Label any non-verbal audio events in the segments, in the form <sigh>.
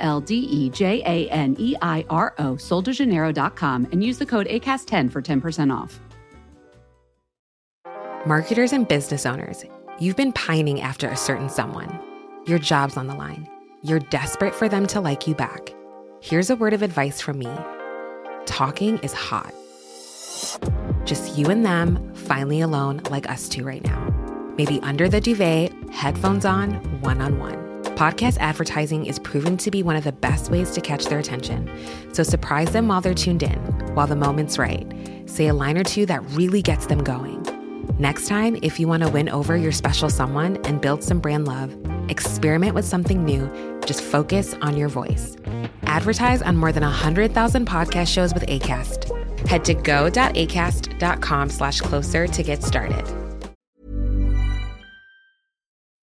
L D E J A N E I R O, soldejaneiro.com, and use the code ACAST10 for 10% off. Marketers and business owners, you've been pining after a certain someone. Your job's on the line. You're desperate for them to like you back. Here's a word of advice from me talking is hot. Just you and them, finally alone, like us two right now. Maybe under the duvet, headphones on, one on one. Podcast advertising is proven to be one of the best ways to catch their attention. So surprise them while they're tuned in, while the moment's right. Say a line or two that really gets them going. Next time, if you want to win over your special someone and build some brand love, experiment with something new. Just focus on your voice. Advertise on more than 100,000 podcast shows with ACAST. Head to go.acast.com slash closer to get started.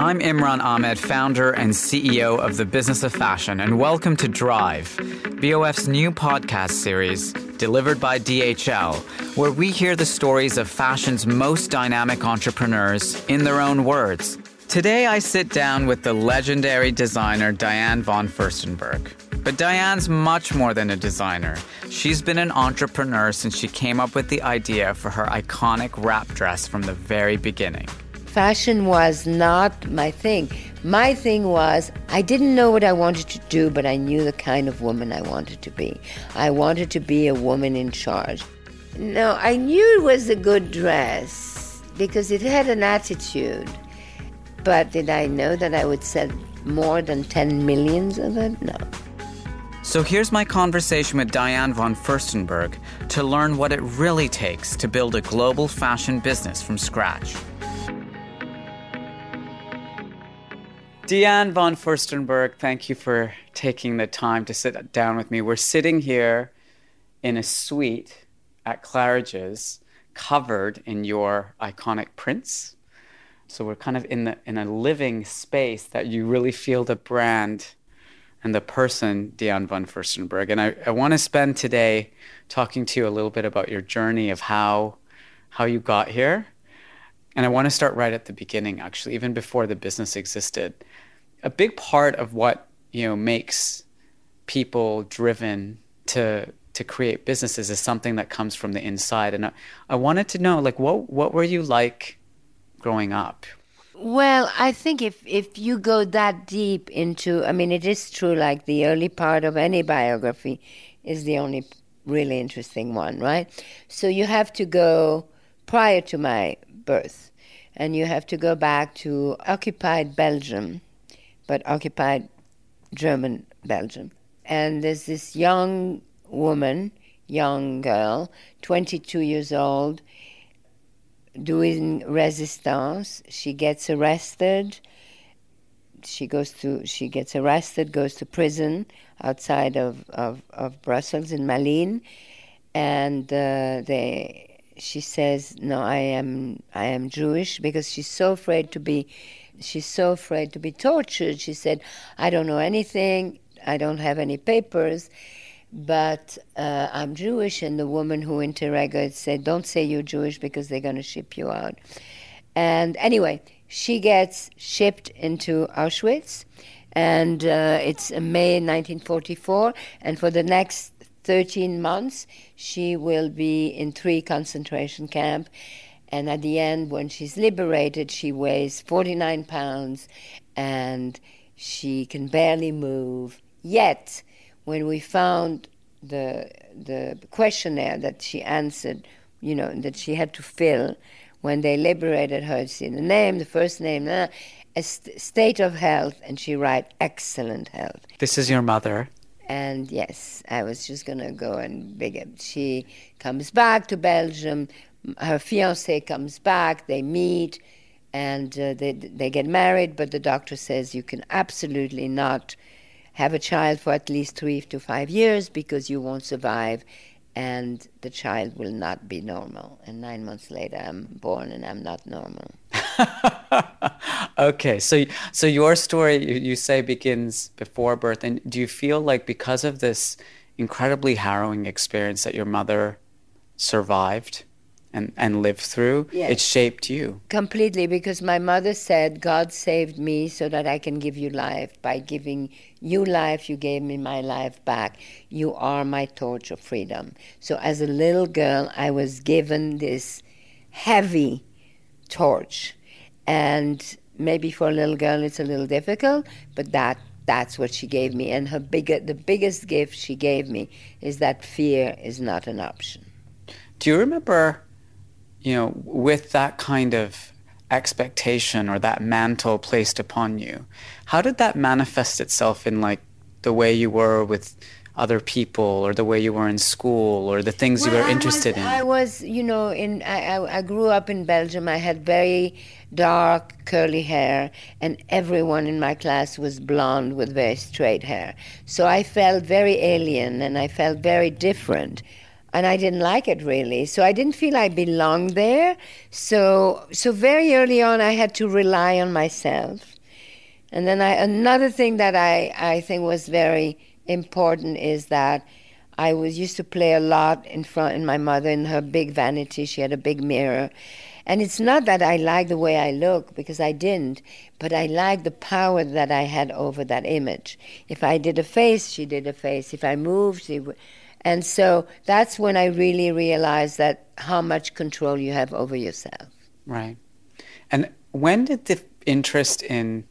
I'm Imran Ahmed, founder and CEO of the Business of Fashion, and welcome to Drive, BOF's new podcast series delivered by DHL, where we hear the stories of fashion's most dynamic entrepreneurs in their own words. Today, I sit down with the legendary designer Diane von Furstenberg. But Diane's much more than a designer. She's been an entrepreneur since she came up with the idea for her iconic wrap dress from the very beginning. Fashion was not my thing. My thing was, I didn't know what I wanted to do, but I knew the kind of woman I wanted to be. I wanted to be a woman in charge. No, I knew it was a good dress because it had an attitude. But did I know that I would sell more than 10 millions of it? No. So here's my conversation with Diane von Furstenberg to learn what it really takes to build a global fashion business from scratch. Diane von Furstenberg, thank you for taking the time to sit down with me. We're sitting here in a suite at Claridge's, covered in your iconic prints. So we're kind of in the in a living space that you really feel the brand and the person Diane von Furstenberg. And I, I want to spend today talking to you a little bit about your journey of how how you got here. And I want to start right at the beginning, actually, even before the business existed a big part of what you know makes people driven to to create businesses is something that comes from the inside. And I, I wanted to know like what what were you like growing up? Well i think if if you go that deep into i mean it is true like the early part of any biography is the only really interesting one right? So you have to go prior to my birth and you have to go back to occupied belgium but occupied German Belgium. And there's this young woman, young girl, 22 years old, doing resistance. She gets arrested. She goes to she gets arrested, goes to prison outside of, of, of Brussels in Malines, and uh, they she says, "No, I am I am Jewish," because she's so afraid to be she's so afraid to be tortured. She said, I don't know anything, I don't have any papers, but uh, I'm Jewish. And the woman who interrogated said, Don't say you're Jewish because they're going to ship you out. And anyway, she gets shipped into Auschwitz. and uh, it's May 1944. And for the next 13 months, she will be in three concentration camps. And at the end, when she's liberated, she weighs 49 pounds and she can barely move. Yet, when we found the the questionnaire that she answered, you know, that she had to fill when they liberated her, see the name, the first name, uh, a st- state of health, and she write excellent health. This is your mother. And yes, I was just gonna go and big it. She comes back to Belgium. Her fiance comes back. They meet, and uh, they they get married. But the doctor says you can absolutely not have a child for at least three to five years because you won't survive and the child will not be normal. And nine months later, I'm born and I'm not normal. <laughs> okay, so so your story you, you say begins before birth, and do you feel like because of this incredibly harrowing experience that your mother survived, and, and lived through, yes. it shaped you. Completely, because my mother said, God saved me so that I can give you life. By giving you life, you gave me my life back. You are my torch of freedom. So as a little girl, I was given this heavy torch. And maybe for a little girl it's a little difficult, but that that's what she gave me. And her bigger, the biggest gift she gave me is that fear is not an option. Do you remember you know, with that kind of expectation or that mantle placed upon you, how did that manifest itself in like the way you were with other people or the way you were in school or the things well, you were I interested was, in? I was, you know, in I, I grew up in Belgium. I had very dark curly hair and everyone in my class was blonde with very straight hair. So I felt very alien and I felt very different and I didn't like it really. So I didn't feel I belonged there. So so very early on, I had to rely on myself. And then I, another thing that I, I think was very important is that I was used to play a lot in front in my mother in her big vanity. She had a big mirror. And it's not that I like the way I look because I didn't, but I like the power that I had over that image. If I did a face, she did a face. If I moved, she would and so that's when I really realized that how much control you have over yourself. Right. And when did the interest in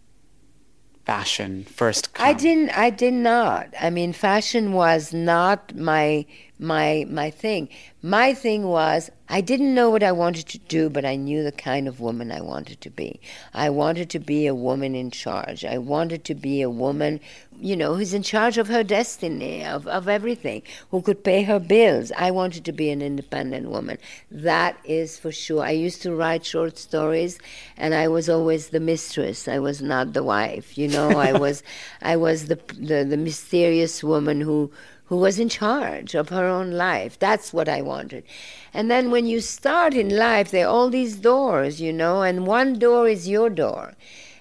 fashion first come? I didn't I did not. I mean fashion was not my my my thing. My thing was I didn't know what I wanted to do, but I knew the kind of woman I wanted to be. I wanted to be a woman in charge. I wanted to be a woman, you know, who's in charge of her destiny, of, of everything, who could pay her bills. I wanted to be an independent woman. That is for sure. I used to write short stories and I was always the mistress. I was not the wife, you know. I <laughs> was I was the the, the mysterious woman who who was in charge of her own life. That's what I wanted. And then when you start in life, there are all these doors, you know, and one door is your door.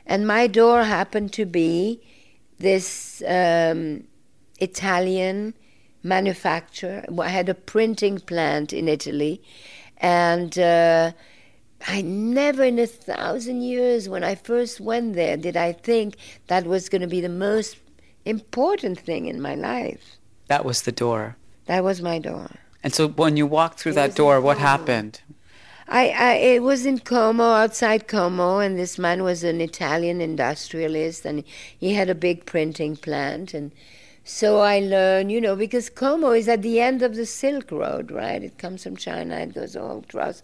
And my door happened to be this um, Italian manufacturer. I had a printing plant in Italy, and uh, I never in a thousand years, when I first went there, did I think that was going to be the most important thing in my life. That was the door. That was my door. And so when you walked through it that door, what happened? I, I it was in Como, outside Como, and this man was an Italian industrialist, and he had a big printing plant, and so I learned, you know, because Como is at the end of the Silk Road, right? It comes from China, it goes all across.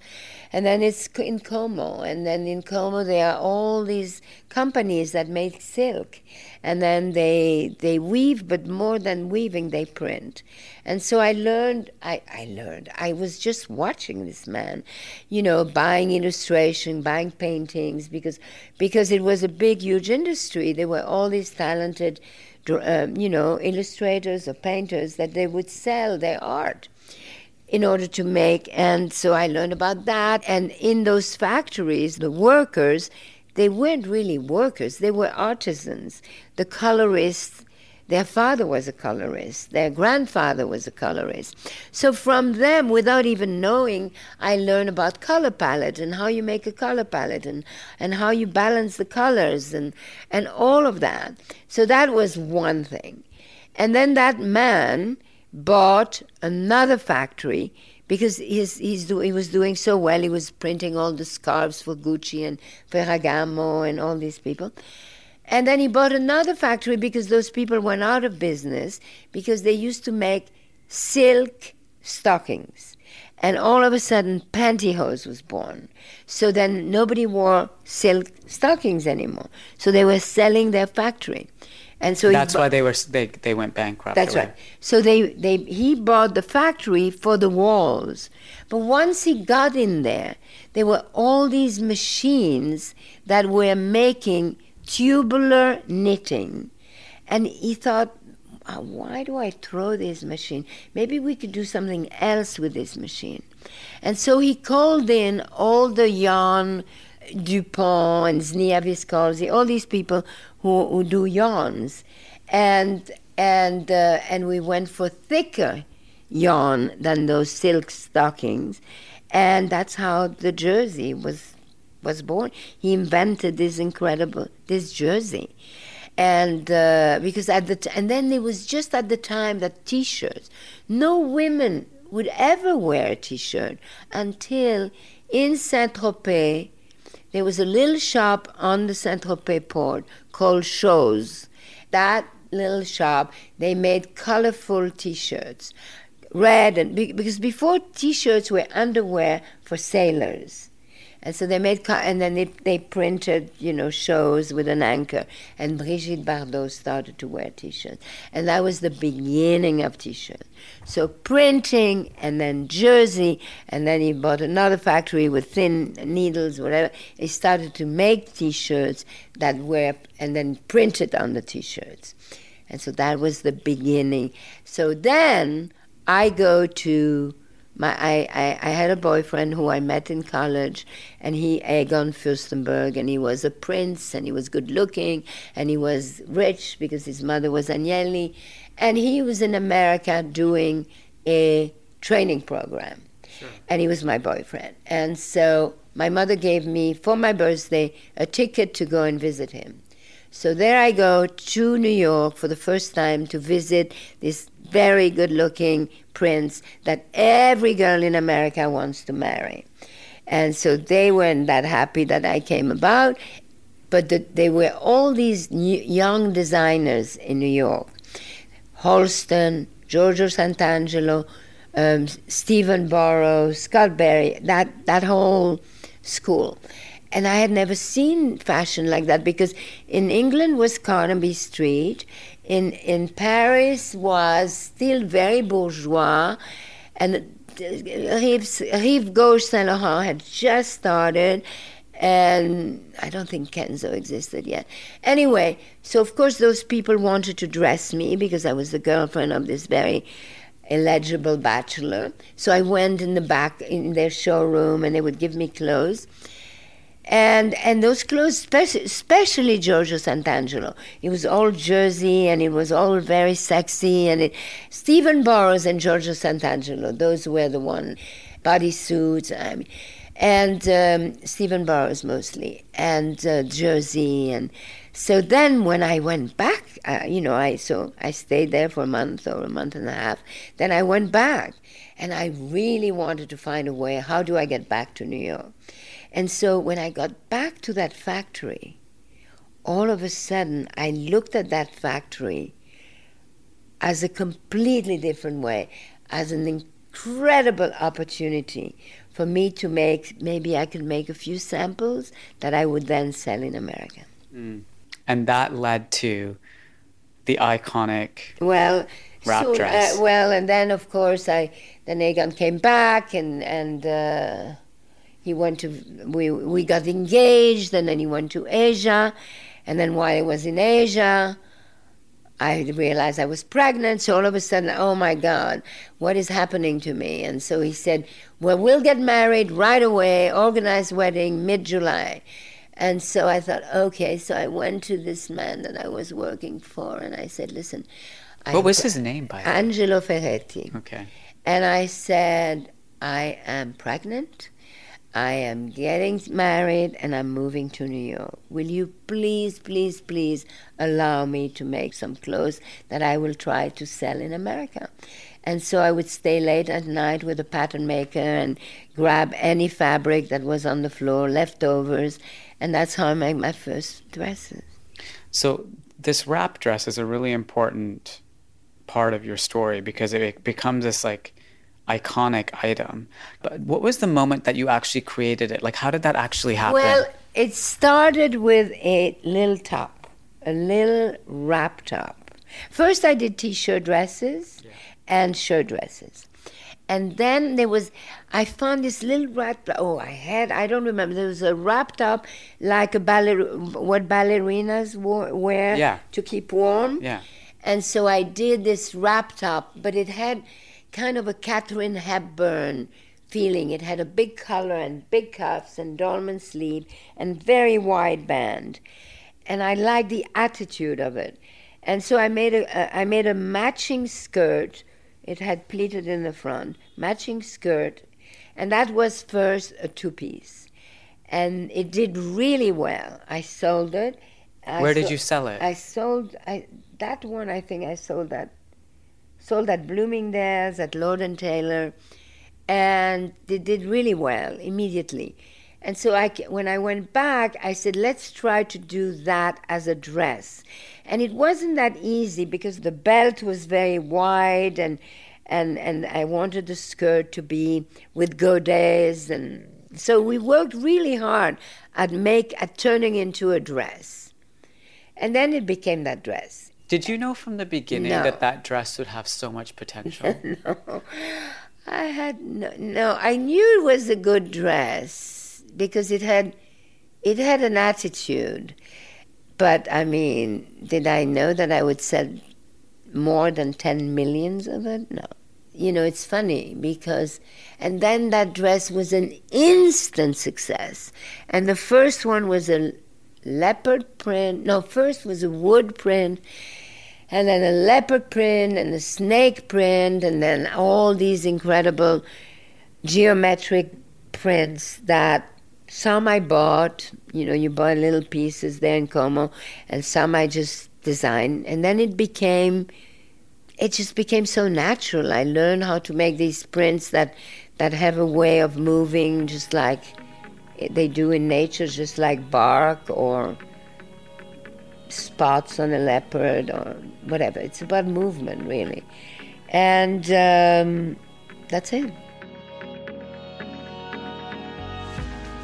And then it's in Como. And then in Como, there are all these companies that make silk. And then they, they weave, but more than weaving, they print. And so I learned, I, I learned, I was just watching this man, you know, buying illustration, buying paintings, because, because it was a big, huge industry. There were all these talented um, you know, illustrators or painters that they would sell their art in order to make. And so I learned about that. And in those factories, the workers, they weren't really workers, they were artisans. The colorists, their father was a colorist, their grandfather was a colorist. So from them, without even knowing, I learn about color palette and how you make a color palette and, and how you balance the colors and, and all of that. So that was one thing. And then that man bought another factory because he's, he's do, he was doing so well. He was printing all the scarves for Gucci and Ferragamo and all these people. And then he bought another factory because those people went out of business because they used to make silk stockings. And all of a sudden, pantyhose was born. So then nobody wore silk stockings anymore. So they were selling their factory. And so that's why they were they, they went bankrupt. That's right. So they, they he bought the factory for the walls. But once he got in there, there were all these machines that were making tubular knitting. And he thought, uh, why do I throw this machine? Maybe we could do something else with this machine. And so he called in all the yarn, Dupont and Snia all these people who, who do yarns. And, and, uh, and we went for thicker yarn than those silk stockings. And that's how the jersey was was born, he invented this incredible this jersey, and uh, because at the t- and then it was just at the time that T-shirts, no women would ever wear a T-shirt until in Saint Tropez there was a little shop on the Saint Tropez port called Chose. That little shop they made colorful T-shirts, red and because before T-shirts were underwear for sailors and so they made, and then they, they printed, you know, shows with an anchor. And Brigitte Bardot started to wear T-shirts. And that was the beginning of T-shirts. So printing, and then jersey, and then he bought another factory with thin needles, whatever. He started to make T-shirts that were, and then printed on the T-shirts. And so that was the beginning. So then I go to my, I, I, I, had a boyfriend who I met in college, and he, Egon Furstenberg, and he was a prince, and he was good looking, and he was rich because his mother was Agnelli, and he was in America doing a training program. Sure. And he was my boyfriend. And so my mother gave me, for my birthday, a ticket to go and visit him. So there I go to New York for the first time to visit this very good looking prince that every girl in America wants to marry. And so they weren't that happy that I came about, but the, they were all these new, young designers in New York Halston, Giorgio Santangelo, um, Stephen Burrows, Scott Barrie, that, that whole school. And I had never seen fashion like that because in England was Carnaby Street, in in Paris was still very bourgeois, and Rive, Rive Gauche Saint Laurent had just started, and I don't think Kenzo existed yet. Anyway, so of course those people wanted to dress me because I was the girlfriend of this very illegible bachelor. So I went in the back in their showroom, and they would give me clothes and and those clothes, especially Giorgio Santangelo, it was all jersey and it was all very sexy. And it, Stephen Burrows and Giorgio Santangelo, those were the one bodysuits. I mean, and um, Stephen Burrows mostly, and uh, jersey. And so then when I went back, uh, you know, I so I stayed there for a month or a month and a half. Then I went back, and I really wanted to find a way. How do I get back to New York? And so when I got back to that factory, all of a sudden I looked at that factory as a completely different way, as an incredible opportunity for me to make, maybe I could make a few samples that I would then sell in America. Mm. And that led to the iconic well, wrap so, dress. Uh, well, and then of course I, then Egon came back and, and, uh, he went to we we got engaged and then he went to Asia and then while I was in Asia I realized I was pregnant so all of a sudden oh my god what is happening to me and so he said well we'll get married right away organize wedding mid July And so I thought, okay. So I went to this man that I was working for, and I said, listen. What was his name, by the way? Angelo Ferretti. Okay. And I said, I am pregnant. I am getting married and I'm moving to New York. Will you please, please, please allow me to make some clothes that I will try to sell in America? And so I would stay late at night with a pattern maker and grab any fabric that was on the floor, leftovers, and that's how I made my first dresses. So this wrap dress is a really important part of your story because it becomes this like iconic item. But what was the moment that you actually created it? Like, how did that actually happen? Well, it started with a little top, a little wrap top. First, I did t-shirt dresses yeah. and shirt dresses. And then there was, I found this little wrap. Oh, I had, I don't remember. There was a wrap top like a baller, what ballerinas wore, wear yeah. to keep warm. Yeah. And so I did this wrap top, but it had kind of a Katharine Hepburn feeling. It had a big collar and big cuffs and dolman sleeve and very wide band. And I liked the attitude of it. And so I made a, a I made a matching skirt. It had pleated in the front, matching skirt, and that was first a two piece. And it did really well. I sold it. I Where did you sell it? I sold I that one I think I sold that sold at Bloomingdale's, at Lord and Taylor, and they did really well immediately. And so I, when I went back, I said, let's try to do that as a dress. And it wasn't that easy because the belt was very wide and, and, and I wanted the skirt to be with godets. And so we worked really hard at, make, at turning into a dress. And then it became that dress. Did you know from the beginning no. that that dress would have so much potential? <laughs> no. I had no, no. I knew it was a good dress because it had it had an attitude. But I mean, did I know that I would sell more than 10 millions of it? No. You know, it's funny because, and then that dress was an instant success. And the first one was a leopard print. No, first was a wood print, and then a leopard print, and a snake print, and then all these incredible geometric prints that some I bought. You know, you buy little pieces there in Como, and some I just designed. And then it became, it just became so natural. I learned how to make these prints that that have a way of moving, just like they do in nature, just like bark or spots on a leopard or whatever. It's about movement, really. And um, that's it.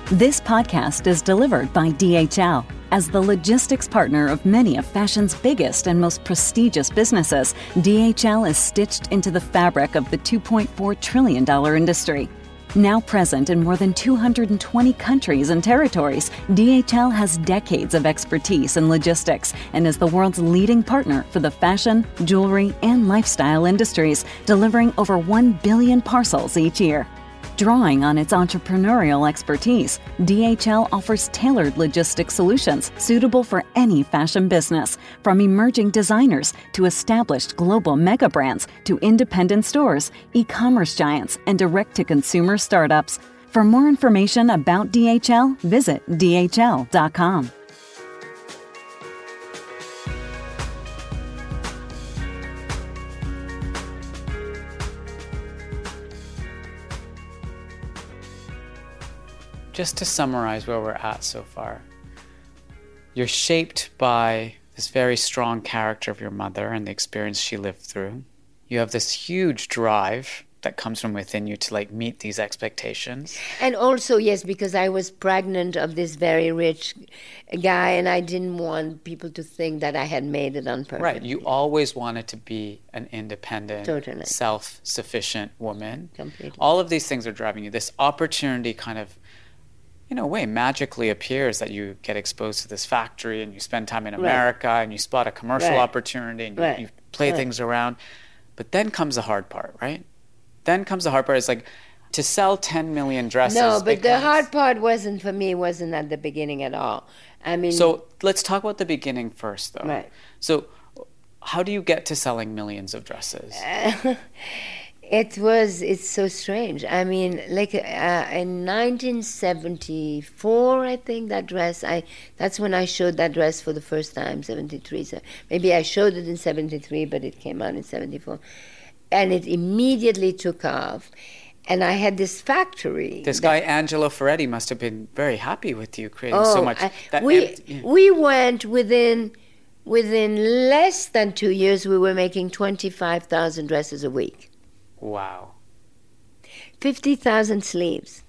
This podcast is delivered by DHL. As the logistics partner of many of fashion's biggest and most prestigious businesses, DHL is stitched into the fabric of the $2.4 trillion industry. Now present in more than 220 countries and territories, DHL has decades of expertise in logistics and is the world's leading partner for the fashion, jewelry, and lifestyle industries, delivering over 1 billion parcels each year. Drawing on its entrepreneurial expertise, DHL offers tailored logistics solutions suitable for any fashion business, from emerging designers to established global mega brands to independent stores, e commerce giants, and direct to consumer startups. For more information about DHL, visit DHL.com. just to summarize where we're at so far, you're shaped by this very strong character of your mother and the experience she lived through. You have this huge drive that comes from within you to like meet these expectations. And also, yes, because I was pregnant of this very rich guy, and I didn't want people to think that I had made it on purpose. Right. You always wanted to be an independent, totally. self sufficient woman. Completely. All of these things are driving you. This opportunity kind of in a way magically appears that you get exposed to this factory and you spend time in America right. and you spot a commercial right. opportunity and right. you, you play things around. But then comes the hard part, right? Then comes the hard part. It's like, to sell 10 million dresses. No, but the hard part wasn't for me. wasn't at the beginning at all. I mean, So let's talk about the beginning first, though. Right. So, how do you get to selling millions of dresses? <laughs> It was, it's so strange. I mean, like uh, in 1974, I think that dress, I that's when I showed that dress for the first time, 73. So maybe I showed it in 73, but it came out in 74. And it immediately took off. And I had this factory. This that- guy Angelo Ferretti must have been very happy with you creating so much. Oh, I- that we empt- yeah. we went within within less than two years. We were making twenty five thousand dresses a week, wow. fifty thousand sleeves.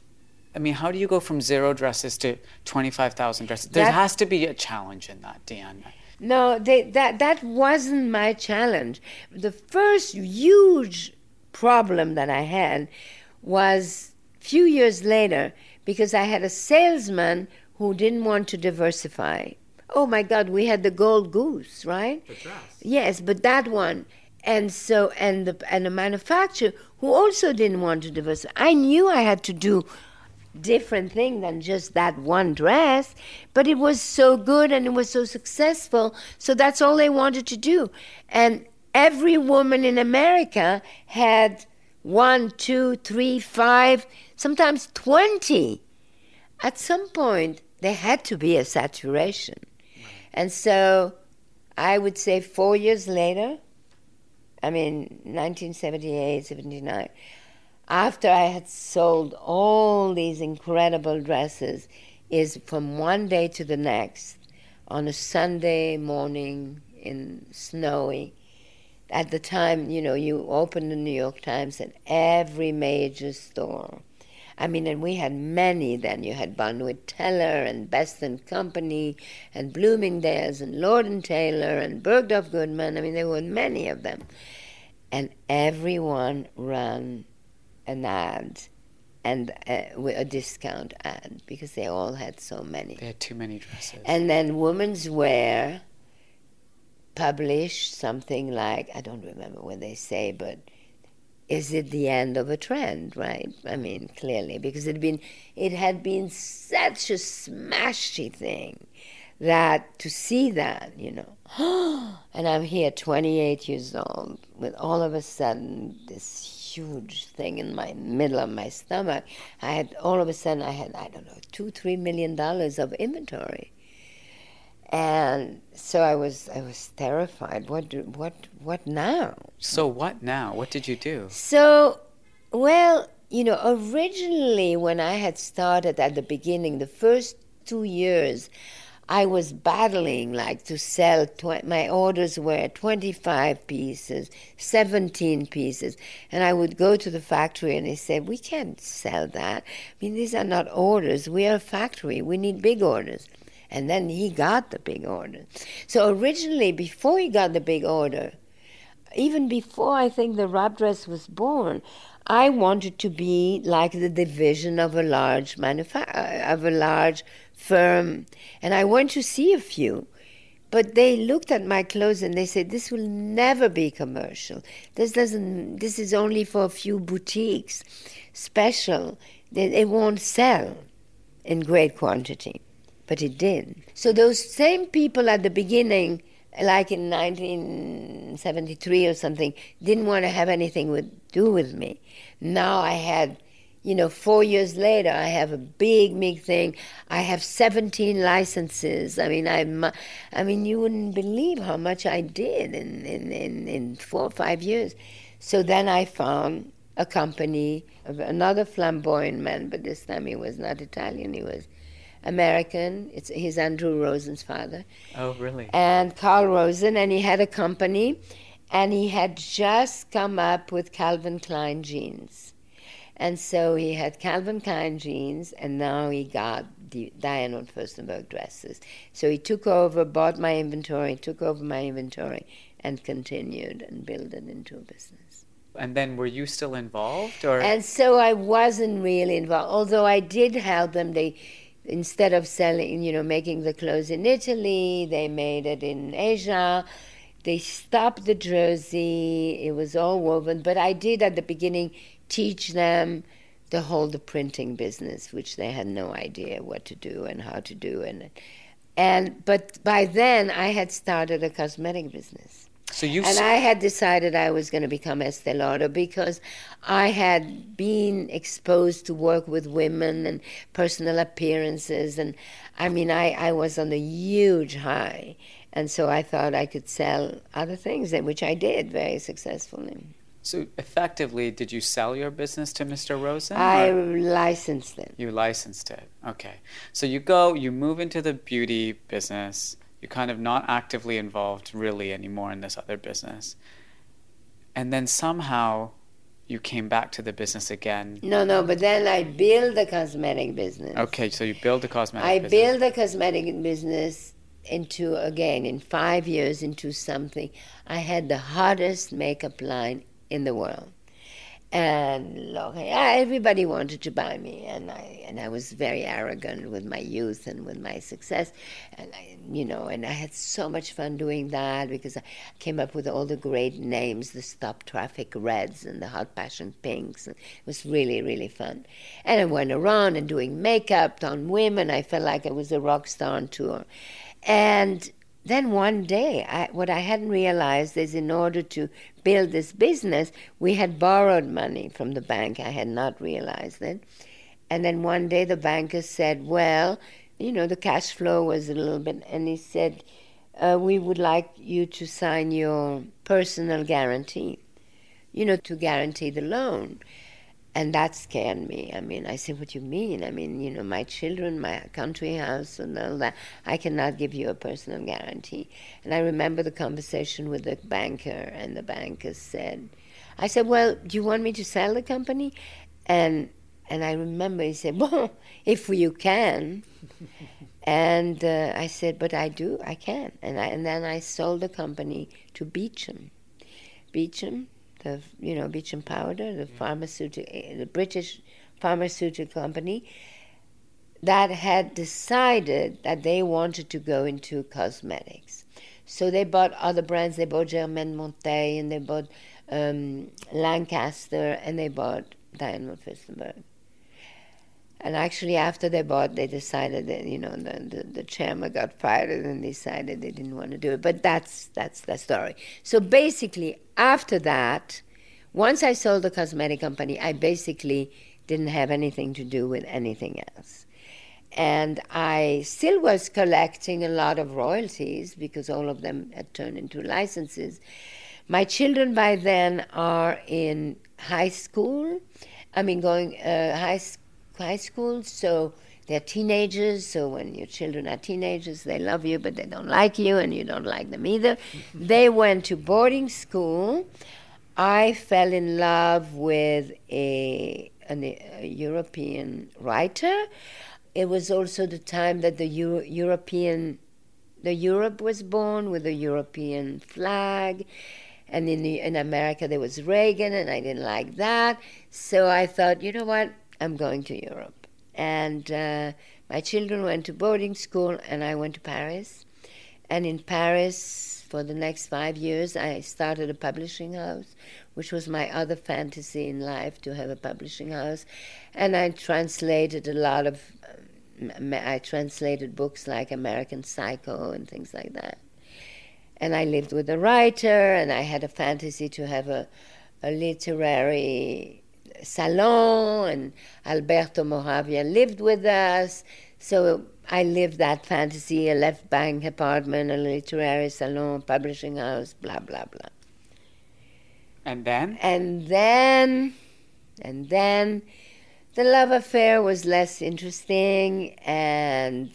I mean, how do you go from zero dresses to 25,000 dresses? There That- has to be a challenge in that, Diane. No, they, that that wasn't my challenge. The first huge problem that I had was a few years later because I had a salesman who didn't want to diversify. Oh my God, we had the gold goose, right? The dress. Yes, but that one. And so, and the and the manufacturer who also didn't want to diversify. I knew I had to do different thing than just that one dress, but it was so good and it was so successful. So that's all they wanted to do. And every woman in America had one, two, three, five, sometimes 20. At some point, there had to be a saturation. And so I would say four years later, I mean, 1978, 79, after I had sold all these incredible dresses, is from one day to the next, on a Sunday morning in snowy. At the time, you know, you open the New York Times and every major store. I mean, and we had many then. You had Bonwit Teller and Best and Company and Bloomingdale's and Lord and Taylor and Bergdorf Goodman. I mean, there were many of them. And everyone ran an ad and uh, a discount ad because they all had so many. They had too many dresses. And then Women's Wear published something like, I don't remember what they say, but is it the end of a trend, right? I mean, clearly, because it had been, it had been such a smashy thing that to see that, you know, <gasps> and I'm here 28 years old with all of a sudden this huge thing in my middle of my stomach. I had all of a sudden I had I don't know two three million dollars of inventory, and so I was I was terrified. What do, what what now? so, what now? What did you do? So, well, you know, originally when I had started at the beginning, the first two years, I was battling like to sell. Tw- my orders were 25 pieces, 17 pieces, and I would go to the factory and they said, "We can't sell that. I mean, these are not orders. We are a factory. We need big orders." And then he got the big order. So originally, before he got the big order, even before I think the wrap dress was born, I wanted to be like the division of a large manufa- uh, of a large firm, and I went to see a few. But they looked at my clothes and they said, "This will never be commercial. This doesn't. This is only for a few boutiques, special. They, it won't sell in great quantity." But it did. So those same people at the beginning like in 1973 or something, didn't want to have anything to do with me. Now I had, you know, four years later, I have a big, big thing. I have 17 licenses. I mean, I, I mean, you wouldn't believe how much I did in, in, in, in four or five years. So then I found a company of another flamboyant man, but this time he was not Italian. He was American. It's he's Andrew Rosen's father. Oh, really? And Carl Rosen, and he had a company, and he had just come up with Calvin Klein jeans, and so he had Calvin Klein jeans, and now he got the Diane von Furstenberg dresses. So he took over, bought my inventory, took over my inventory, and continued and built it into a business. And then were you still involved or And so I wasn't really involved, although I did help them. They instead of selling, you know, making the clothes in Italy, they made it in Asia. They stopped the jersey. It was all woven. But I did at the beginning teach them the whole the printing business, which they had no idea what to do and how to do, and and but by then I had started a cosmetic business. So you and I had decided I was going to become Estee Lauder because I had been exposed to work with women and personal appearances, and I mean I, I was on a huge high, and so I thought I could sell other things, which I did very successfully. So effectively, did you sell your business to Mr. Rosen? I licensed it. You licensed it. Okay. So you go, you move into the beauty business. You're kind of not actively involved really anymore in this other business. And then somehow you came back to the business again. No, no, but then I built a cosmetic business. Okay, so you build a cosmetic I business. built a cosmetic business into again in five years into something. I had the hottest makeup line in the world, and look, everybody wanted to buy me, and I and I was very arrogant with my youth and with my success, and I, you know, and I had so much fun doing that because I came up with all the great names, the Stop Traffic Reds and the Hot Passion Pinks, and it was really really fun, and I went around and doing makeup on women. I felt like I was a rock star on tour, and then one day, I, what I hadn't realized is in order to build this business, we had borrowed money from the bank. I had not realized it. And then one day the banker said, Well, you know, the cash flow was a little bit, and he said, uh, We would like you to sign your personal guarantee, you know, to guarantee the loan. And that scared me. I mean, I said, What do you mean? I mean, you know, my children, my country house, and all that. I cannot give you a personal guarantee. And I remember the conversation with the banker, and the banker said, I said, Well, do you want me to sell the company? And and I remember he said, <laughs> Well, if you can. <laughs> and uh, I said, But I do, I can. And, I, and then I sold the company to Beecham. Beecham, the you know Beecham Powder, the pharmaceutical, the British pharmaceutical company, that had decided that they wanted to go into cosmetics. So they bought other brands. They bought Germaine Monteil and they bought um, Lancaster and they bought Diane von Furstenberg. And actually, after they bought, they decided that you know the, the, the chairman got fired and decided they didn't want to do it. But that's that's the story. So basically, after that, once I sold the cosmetic company, I basically didn't have anything to do with anything else. And I still was collecting a lot of royalties because all of them had turned into licenses. My children by then are in high school. I mean, going uh, high school high school, so they're teenagers. So when your children are teenagers, they love you, but they don't like you, and you don't like them either. Mm-hmm. they went to boarding school. I fell in love with a, an, a European writer. It was also the time that the Euro- European, the Europe was born with the European flag and in, the, in America there was Reagan, and I didn't like that. So I thought, you know what, I'm going to Europe. And uh, my children went to boarding school, and I went to Paris. And in Paris, for the next five years, I started a publishing house, which was my other fantasy in life to have a publishing house. And I translated a lot of, um, I translated books like American Psycho and things like that. And I lived with a writer, and I had a fantasy to have a, a literary salon, and Alberto Moravia lived with us. So I lived that fantasy a left bank apartment, a literary salon, publishing house, blah, blah, blah. And then? And then, and then the love affair was less interesting, and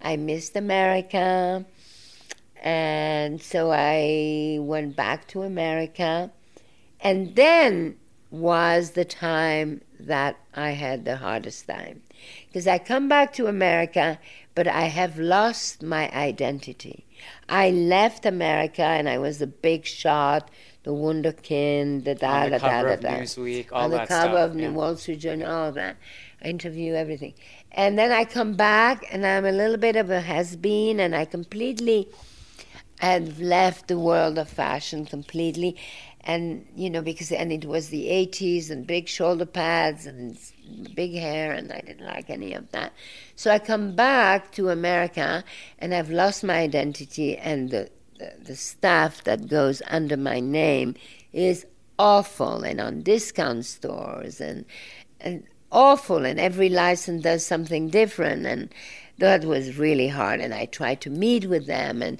I missed America. And so I went back to America. And then was the time that I had the hardest time. Because I come back to America, but I have lost my identity. I left America and I was a big shot, the wunderkind, the da da da da da. Newsweek, all On the that cover stuff, of the yeah. Wall Street Journal, all that. I interview everything. And then I come back and I'm a little bit of a has been and I completely had left the world of fashion completely. And you know because and it was the 80s and big shoulder pads and big hair and I didn't like any of that. So I come back to America and I've lost my identity and the the, the that goes under my name is awful and on discount stores and and awful and every license does something different and that was really hard and I tried to meet with them and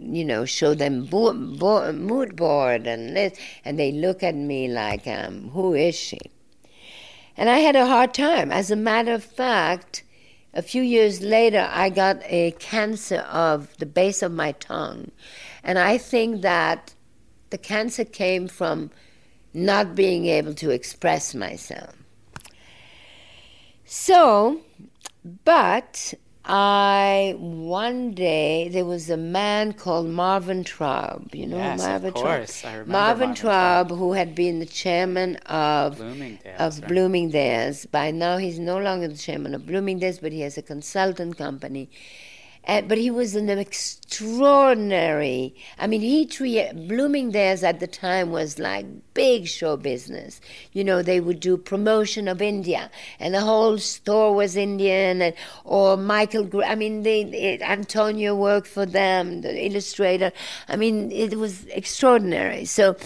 you know, show them bo- bo- mood board and this, and they look at me like, um, who is she? And I had a hard time. As a matter of fact, a few years later, I got a cancer of the base of my tongue. And I think that the cancer came from not being able to express myself. So, but I one day there was a man called Marvin Traub. You know yes, Marvin of course. Traub. I remember Marvin, Marvin Traub, who had been the chairman of Bloomingdale's, of right. Bloomingdale's. By now, he's no longer the chairman of Bloomingdale's, but he has a consultant company. And, but he was an extraordinary. I mean, he treated Bloomingdale's at the time was like big show business. You know, they would do promotion of India, and the whole store was Indian, and or Michael. I mean, they, it, Antonio worked for them, the illustrator. I mean, it was extraordinary. So,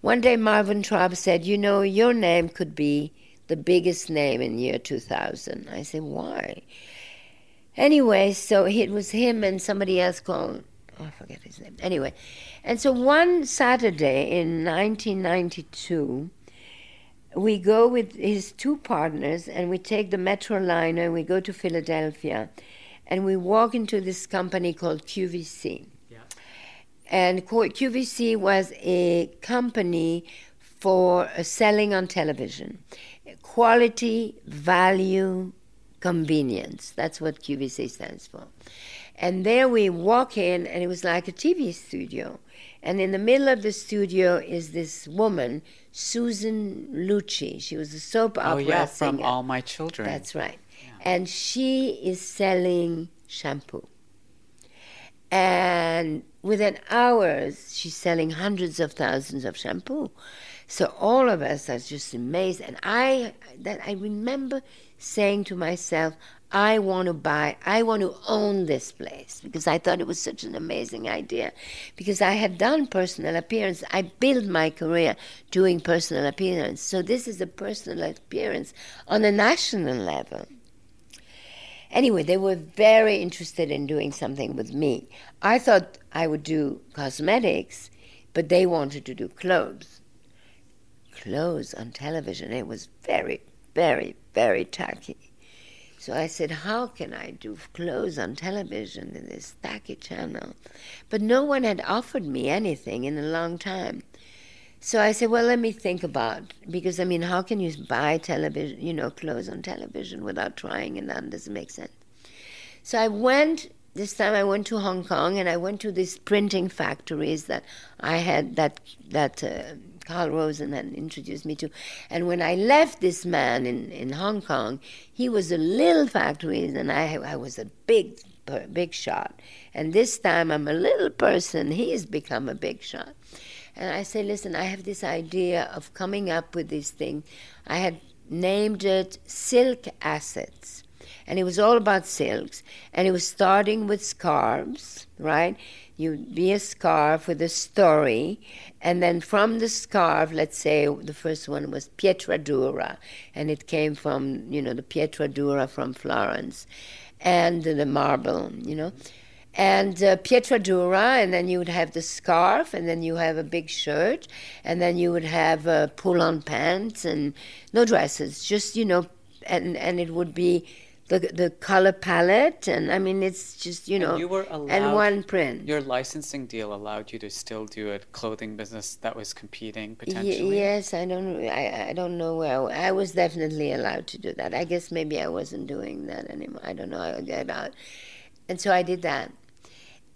one day Marvin Traub said, "You know, your name could be." The biggest name in year 2000. I said, why? Anyway, so it was him and somebody else called, oh, I forget his name. Anyway, and so one Saturday in 1992, we go with his two partners and we take the Metroliner and we go to Philadelphia and we walk into this company called QVC. Yeah. And QVC was a company for uh, selling on television. Quality, value, convenience. That's what QVC stands for. And there we walk in, and it was like a TV studio. And in the middle of the studio is this woman, Susan Lucci. She was a soap oh, opera Oh yeah, from singer. All My Children. That's right. And she is selling shampoo. And within hours, she's selling hundreds of thousands of shampoo. So all of us are just amazed. And I, that I remember saying to myself, I want to buy, I want to own this place because I thought it was such an amazing idea. Because I had done personal appearance, I built my career doing personal appearance. So this is a personal appearance on a national level. Anyway, they were very interested in doing something with me. I thought I would do cosmetics, but they wanted to do clothes. Clothes on television, it was very, very, very tacky. So I said, How can I do clothes on television in this tacky channel? But no one had offered me anything in a long time. So I said, well, let me think about because I mean, how can you buy television, you know, clothes on television without trying it on? Doesn't make sense. So I went. This time I went to Hong Kong and I went to these printing factories that I had that that uh, Carl Rosen had introduced me to. And when I left this man in, in Hong Kong, he was a little factory and I I was a big big shot. And this time I'm a little person. he's become a big shot. And I say, listen, I have this idea of coming up with this thing. I had named it Silk Assets. And it was all about silks. And it was starting with scarves, right? You'd be a scarf with a story. And then from the scarf, let's say the first one was Pietra Dura. And it came from, you know, the Pietra Dura from Florence. And the marble, you know and uh, Pietra Dura, and then you would have the scarf, and then you have a big shirt, and then you would have uh, pull-on pants and no dresses, just you know, and and it would be the the color palette, and I mean it's just you know, and you were and one print. Your licensing deal allowed you to still do a clothing business that was competing Y- potentially. yes, I don't. I, I don't know where I was definitely allowed to do that. I guess maybe I wasn't doing that anymore. I don't know. I got out, and so I did that.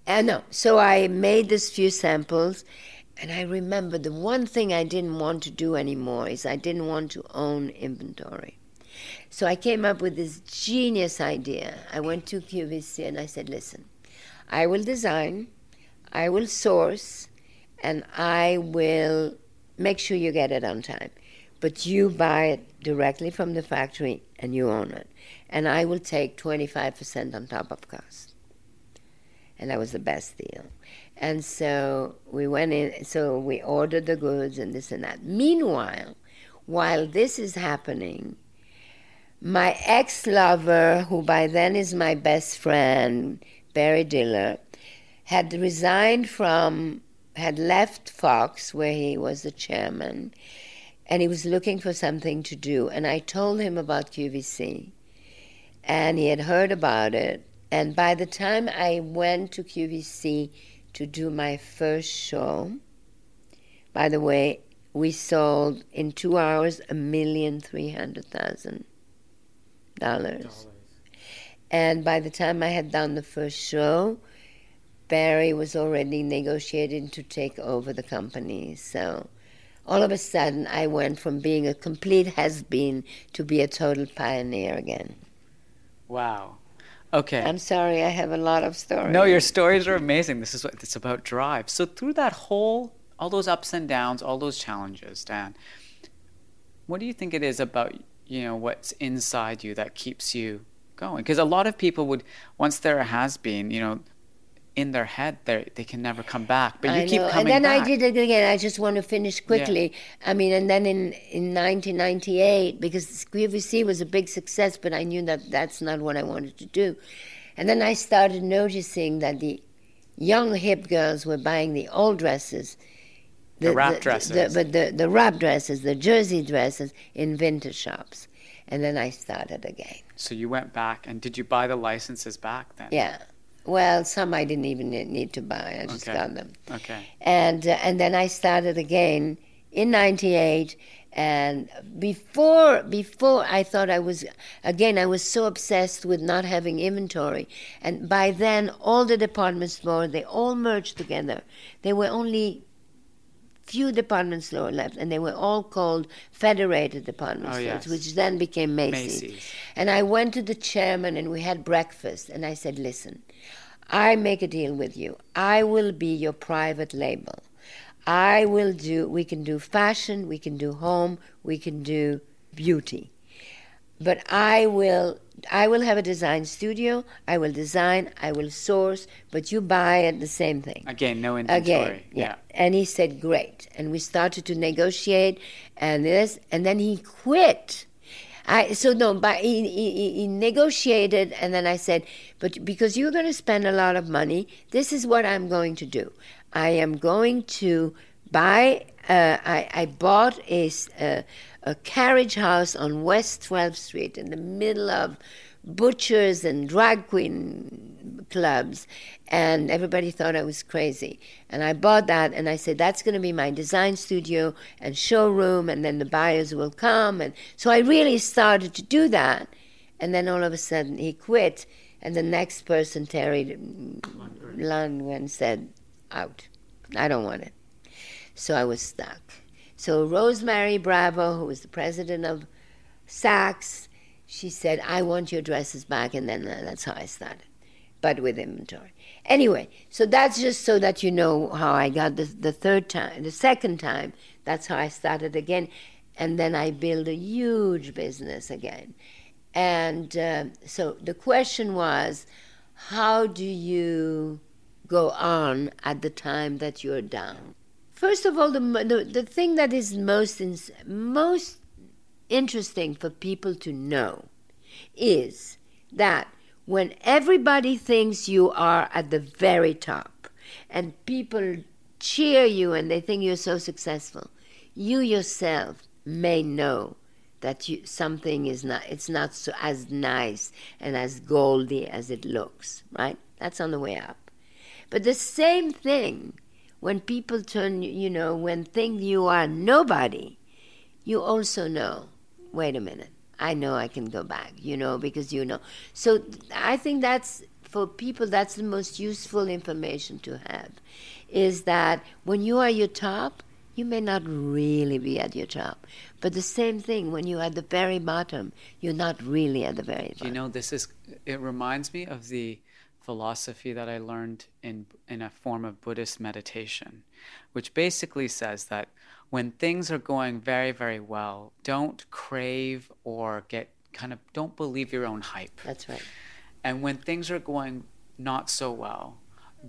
And no, so I made these few samples, and I remember the one thing I didn't want to do anymore is I didn't want to own inventory. So I came up with this genius idea. I went to QVC and I said, listen, I will design, I will source, and I will make sure you get it on time. But you buy it directly from the factory and you own it. And I will take 25% on top of cost. And that was the best deal. And so we went in, so we ordered the goods and this and that. Meanwhile, while this is happening, my ex lover, who by then is my best friend, Barry Diller, had resigned from, had left Fox, where he was the chairman, and he was looking for something to do. And I told him about QVC, and he had heard about it. And by the time I went to QVC to do my first show, by the way, we sold in two hours a million three hundred thousand dollars. And by the time I had done the first show, Barry was already negotiating to take over the company. So all of a sudden, I went from being a complete has been to be a total pioneer again. Wow. Okay. I'm sorry, I have a lot of stories. No, your stories are amazing. This is what it's about drive. So through that whole, all those ups and downs, all those challenges, Diane, what do you think it is about you know what's inside you that keeps you going? Because a lot of people would, once there has been, you know, in their head they they can never come back but you I keep know. coming and then back I did it again. I just want to finish quickly. I mean, and then in in 1998, because QVC was a big success, but I knew that that's not what I wanted to do. And then I started noticing that the young hip girls were buying the old dresses. The wrap dresses. The, but the, the wrap dresses, the jersey dresses in vintage shops. And then I started again. so you went back and did you buy the licenses back then Yeah. Well, some I didn't even need to buy. I just Okay. got them. okay and uh, and then I started again in '98. And before before I thought I was again I was so obsessed with not having inventory, and by then all the department stores they all merged together. There were only few department stores left, and they were all called Federated Department Oh, Stores, yes. which then became Macy's. Macy's. And I went to the chairman and we had breakfast, and I said, "Listen, I make a deal with you. I will be your private label. I will do, we can do fashion, we can do home, we can do beauty. But I will, I will have a design studio, I will design, I will source, but you buy it the same thing. again no inventory Again, yeah. And he said, great. And we started to negotiate and this, and then he quit. I, so no, but he, he, he negotiated, and then I said, but because you're going to spend a lot of money, this is what I'm going to do. I am going to buy. Uh, I, I bought a, s- a carriage house on West 12th Street in the middle of butchers and drag queen clubs, and everybody thought I was crazy. And I bought that, and I said, that's going to be my design studio and showroom, and then the buyers will come. And so I really started to do that. And then all of a sudden, he quit, and the next person, Terry Lundgren, said, out. I don't want it. So I was stuck. So Rose Marie Bravo, who was the president of Saks, she said, I want your dresses back, and then uh, that's how I started, but with inventory. Anyway, so that's just so that you know how I got the, the third time, the second time, that's how I started again. And then I built a huge business again. And uh, so the question was, how do you go on at the time that you're down? First of all, the, the, the thing that is most, ins- most interesting for people to know is that when everybody thinks you are at the very top and people cheer you and they think you're so successful, you yourself may know that you, something is not it's not so as nice and as goldy as it looks, right? That's on the way up. But the same thing when people turn you know, when think you are nobody, you also know, wait a minute, I know I can go back, you know, because you know. So I think that's for people that's the most useful information to have is that when you are your top, you may not really be at your top. But the same thing when you're at the very bottom, you're not really at the very bottom. You know, this is, it reminds me of the philosophy that I learned in, in a form of Buddhist meditation, which basically says that when things are going very, very well, don't crave or get kind of, don't believe your own hype. That's right. And when things are going not so well,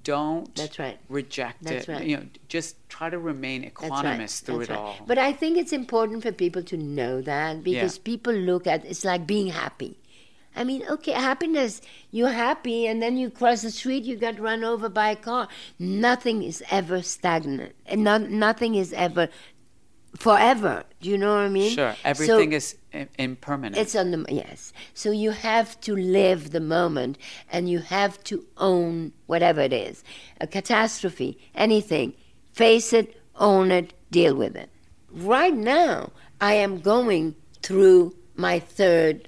don't That's right. reject That's it. right. You know, just try to remain That's right. equanimous through That's it right. all. But I think it's important for people to know that because people look at it's like being happy. I mean, okay, happiness, you're happy, and then you cross the street, you got run over by a car. Nothing is ever stagnant, and not, nothing is ever forever. Do you know what I mean? sure, So- everything is impermanent. It's on the yes. So you have to live the moment, and you have to own whatever it is, a catastrophe, anything. Face it, own it, deal with it. Right now, I am going through my third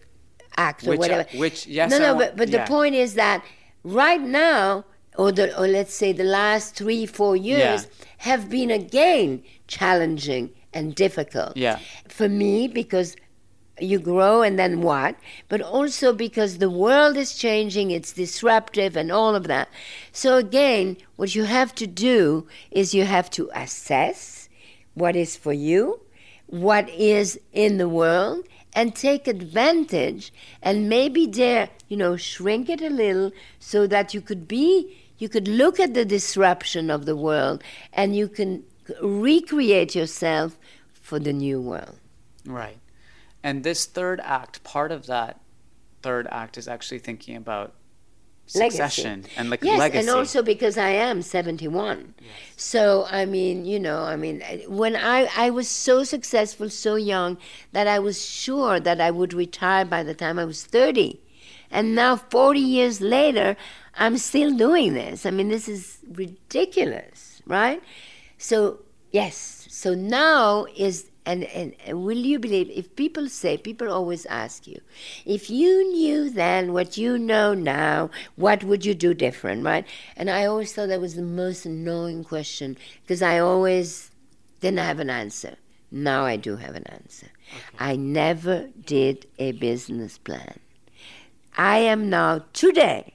act or Which, uh, whatever. which- yes, no, I no, want- but but yeah. the point is that right now, or the or let's say the last three four years have been again challenging and difficult Yeah. for me because you grow and then what but also because the world is changing it's disruptive and all of that so again what you have to do is you have to assess what is for you what is in the world and take advantage and maybe dare you know shrink it a little so that you could be you could look at the disruption of the world and you can recreate yourself for the new world Right. And this third act, part of that third act is actually thinking about Legacy. succession and like yes, legacy. and also because I am 71. So, I mean, you know, I mean, when I, I was so successful so young that I was sure that I would retire by the time I was 30. And now, 40 years later, I'm still doing this. I mean, this is ridiculous, right? So, yes, so now is, and, and, and will you believe, if people say, people always ask you, if you knew then what you know now, what would you do different, right? And I always thought that was the most annoying question because I always didn't have an answer. Now I do have an answer. I never did a business plan. I am now today,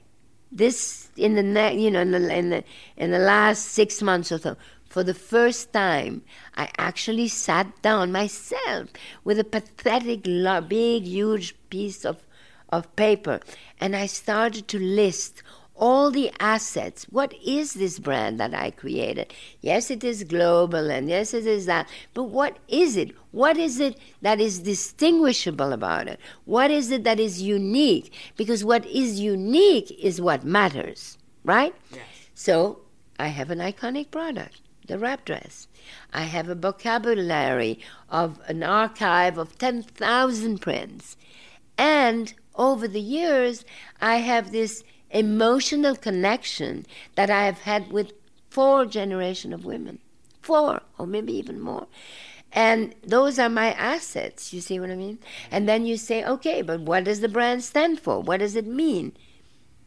this in the ne- you know in the, in the in the last six months or so, for the first time, I actually sat down myself with a pathetic, big, huge piece of of paper, and I started to list all the assets. What is this brand that I created? Yes, it is global, and yes, it is that. But what is it? What is it that is distinguishable about it? What is it that is unique? Because what is unique is what matters, right? Yes. So I have an iconic product, the wrap dress. I have a vocabulary of an archive of 10,000 prints. And over the years, I have this emotional connection that I have had with four generation of women, four or maybe even more. And those are my assets, you see what I mean? And then you say, okay, but what does the brand stand for? What does it mean?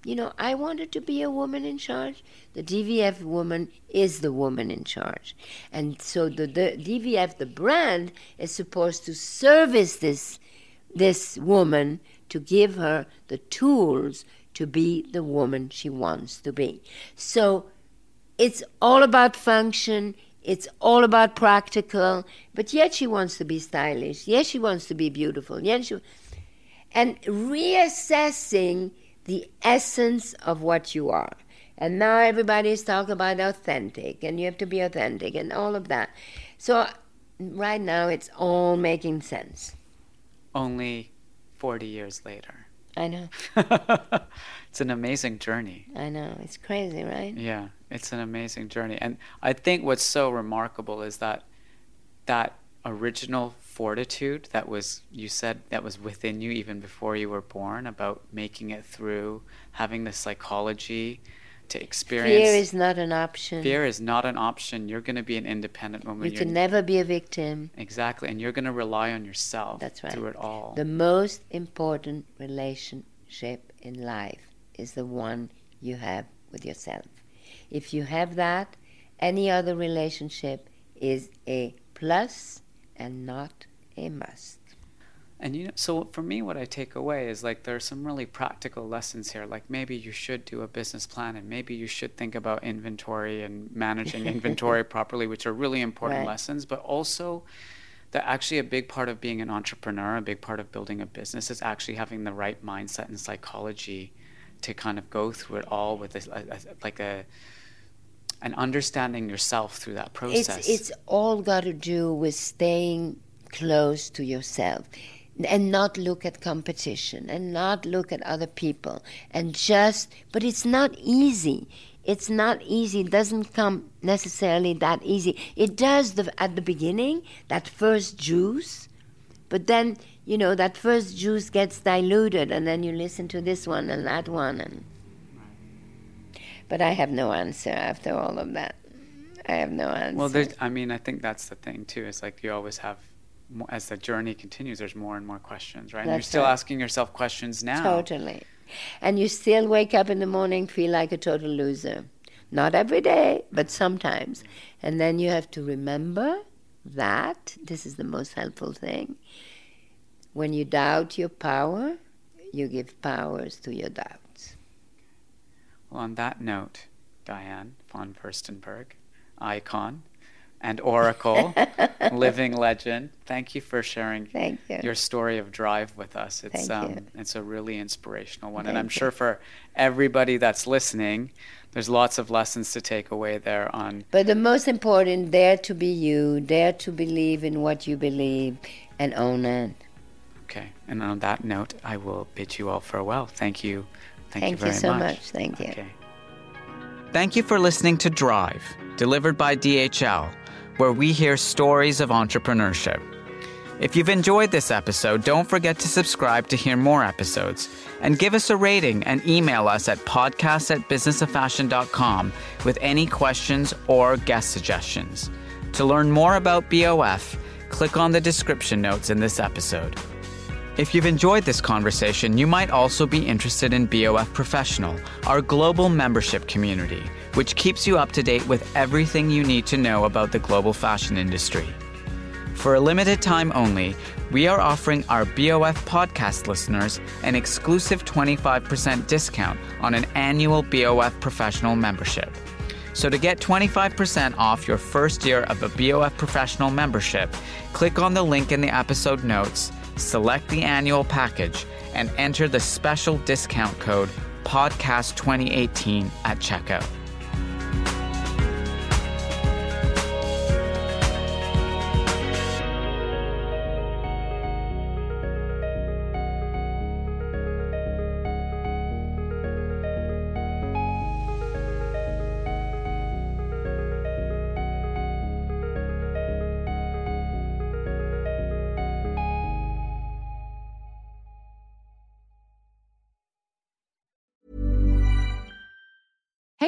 You know, I wanted to be a woman in charge. The DVF woman is the woman in charge. And so the, the DVF, the brand, is supposed to service this, this woman to give her the tools to be the woman she wants to be. So it's all about function, it's all about practical, but yet she wants to be stylish. Yes, she wants to be beautiful. Yes, she, and reassessing the essence of what you are. And now everybody's talking about authentic, and you have to be authentic, and all of that. So right now, it's all making sense. Only 40 years later. I know, <laughs> it's an amazing journey. I know. It's crazy, right? Yeah, it's an amazing journey. And I think what's so remarkable is that that original fortitude that was you said that was within you even before you were born about making it through, having the psychology to experience Fear is not an option. Fear is not an option. You're going to be an independent woman. You You're- can never be a victim. Exactly, and you're going to rely on yourself That's right. through it all. The most important relationship in life is the one you have with yourself. If you have that, any other relationship is a plus and not a must. And you know, so for me, what I take away is like there are some really practical lessons here. Like maybe you should do a business plan, and maybe you should think about inventory and managing <laughs> inventory properly, which are really important Right. lessons. But also, that actually a big part of being an entrepreneur, a big part of building a business, is actually having the right mindset and psychology to kind of go through it all with a, a, a- like a and understanding yourself through that process. It's it's all got to do with staying close to yourself and not look at competition and not look at other people and just but it's not easy. It's not easy. It doesn't come necessarily that easy. It does the, at the beginning that first juice but then you know that first juice gets diluted and then you listen to this one and that one and but i have no answer after all of that i have no answer Well, I mean, I think that's the thing too. It's like you always have, as the journey continues, there's more and more questions, right? and you're still right. asking yourself questions now. Totally. And you still wake up in the morning, feel like a total loser. Not every day, but sometimes. And then you have to remember that this is the most helpful thing. When you doubt your power, you give powers to your doubts. Well, on that note, Diane von Furstenberg, icon and oracle, <laughs> living legend. Thank you for sharing Thank you. your story of drive with us. It's Thank um, you. it's a really inspirational one, and I'm you. sure for everybody that's listening, there's lots of lessons to take away there on But the most important, dare to be you, dare to believe in what you believe, and own it. Okay, and on that note, I will bid you all farewell. Thank you. Thank, Thank you you so much. much. Thank you. Okay. Thank you for listening to Drive, delivered by DHL, where we hear stories of entrepreneurship. If you've enjoyed this episode, don't forget to subscribe to hear more episodes and give us a rating and email us at podcast at businessoffashion.com with any questions or guest suggestions. To learn more about BOF, click on the description notes in this episode. If you've enjoyed this conversation, you might also be interested in BOF Professional, our global membership community, which keeps you up to date with everything you need to know about the global fashion industry. For a limited time only, we are offering our BOF podcast listeners an exclusive 25% discount on an annual BOF Professional membership. So to get 25% off your first year of a BOF Professional membership, click on the link in the episode notes, select the annual package, and enter the special discount code PODCAST2018 at checkout.